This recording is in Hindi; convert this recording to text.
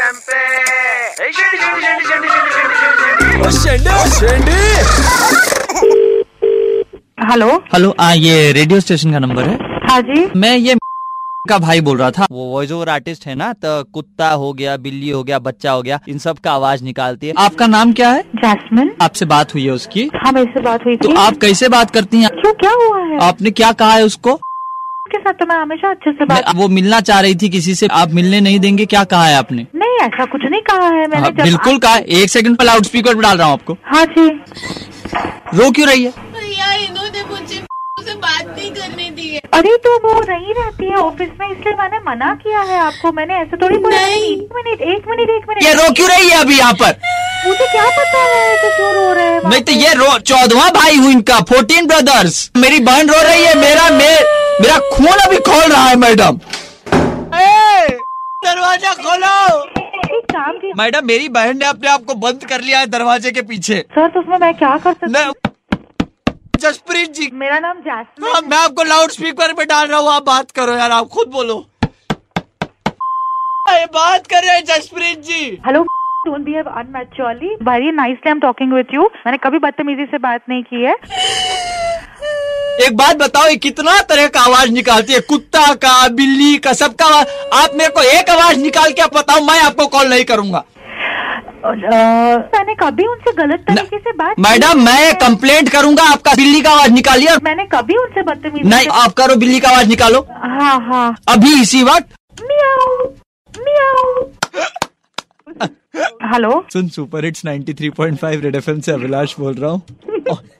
हेलो हेलो आ, ये रेडियो स्टेशन का नंबर है। हाँ जी। मैं ये का भाई बोल रहा था। वो वॉइस ओवर आर्टिस्ट है ना तो कुत्ता हो गया बिल्ली हो गया बच्चा हो गया इन सब का आवाज़ निकालती है। आपका नाम क्या है? जैस्मिन। आपसे बात हुई है उसकी। हाँ मेरे से बात हुई थी तो थी। आप कैसे बात करती हैं? क्यों क्या हुआ है? आपने क्या कहा है उसको? उसके साथ तो मैं हमेशा अच्छे से बात वो मिलना चाह रही थी किसी से। आप मिलने नहीं देंगे क्या कहा है आपने? ऐसा कुछ नहीं कहा है मैंने हाँ, जब बिल्कुल कहा। है एक सेकंड पर लाउड स्पीकर पर डाल रहा हूँ आपको। हाँ जी। रो क्यों रही है? भैया इन्होंने मुझे से बात नहीं करने दी है। अरे तो वो नहीं रहती है ऑफ़िस में इसलिए मैंने मना किया है आपको। मैंने ऐसे थोड़ी बोला एक मिनट एक मिनट एक मिनट ये रो क्यों रही है अभी यहाँ पर? मुझे क्या पता है कि क्यों रो रहे हैं नहीं तो ये रो चौदवा भाई हूँ इनका फोर्टीन ब्रदर्स मेरी बहन रो रही है मेरा मे, मेरा खून अभी खोल रहा है मैडम। दरवाज़ा खोलो। मैडम मेरी बहन ने अपने आप को बंद कर लिया है दरवाजे के पीछे। सर तो उसमें मैं क्या कर सकती हूँ? जसप्रीत जी मेरा नाम जैस्मिन हाँ, मैं आपको लाउड स्पीकर पे डाल रहा हूँ आप बात करो यार आप खुद बोलो। बात कर रहे हैं Jaspreet ji. Hello don't behave immaturely very nicely I am talking with you मैंने कभी बदतमीजी से बात नहीं की है। एक बात बताओ ये कितना तरह का आवाज़ निकालती है? कुत्ता का बिल्ली का सबका आप मेरे को एक आवाज़ निकाल के आप बताओ मैं आपको कॉल नहीं करूँगा। मैंने कभी उनसे गलत तरीके से बात मैडम मैं। कंप्लेंट करूँगा आपका बिल्ली का आवाज़ निकालिए मैंने कभी उनसे बदतमीजी नहीं आप करो बिल्ली का आवाज़ निकालो। हाँ हाँ। अभी इसी वक्त हेलो? सुन सुपर हिट्स 93.5 रेड एफएम से अभिलाष बोल रहा हूँ।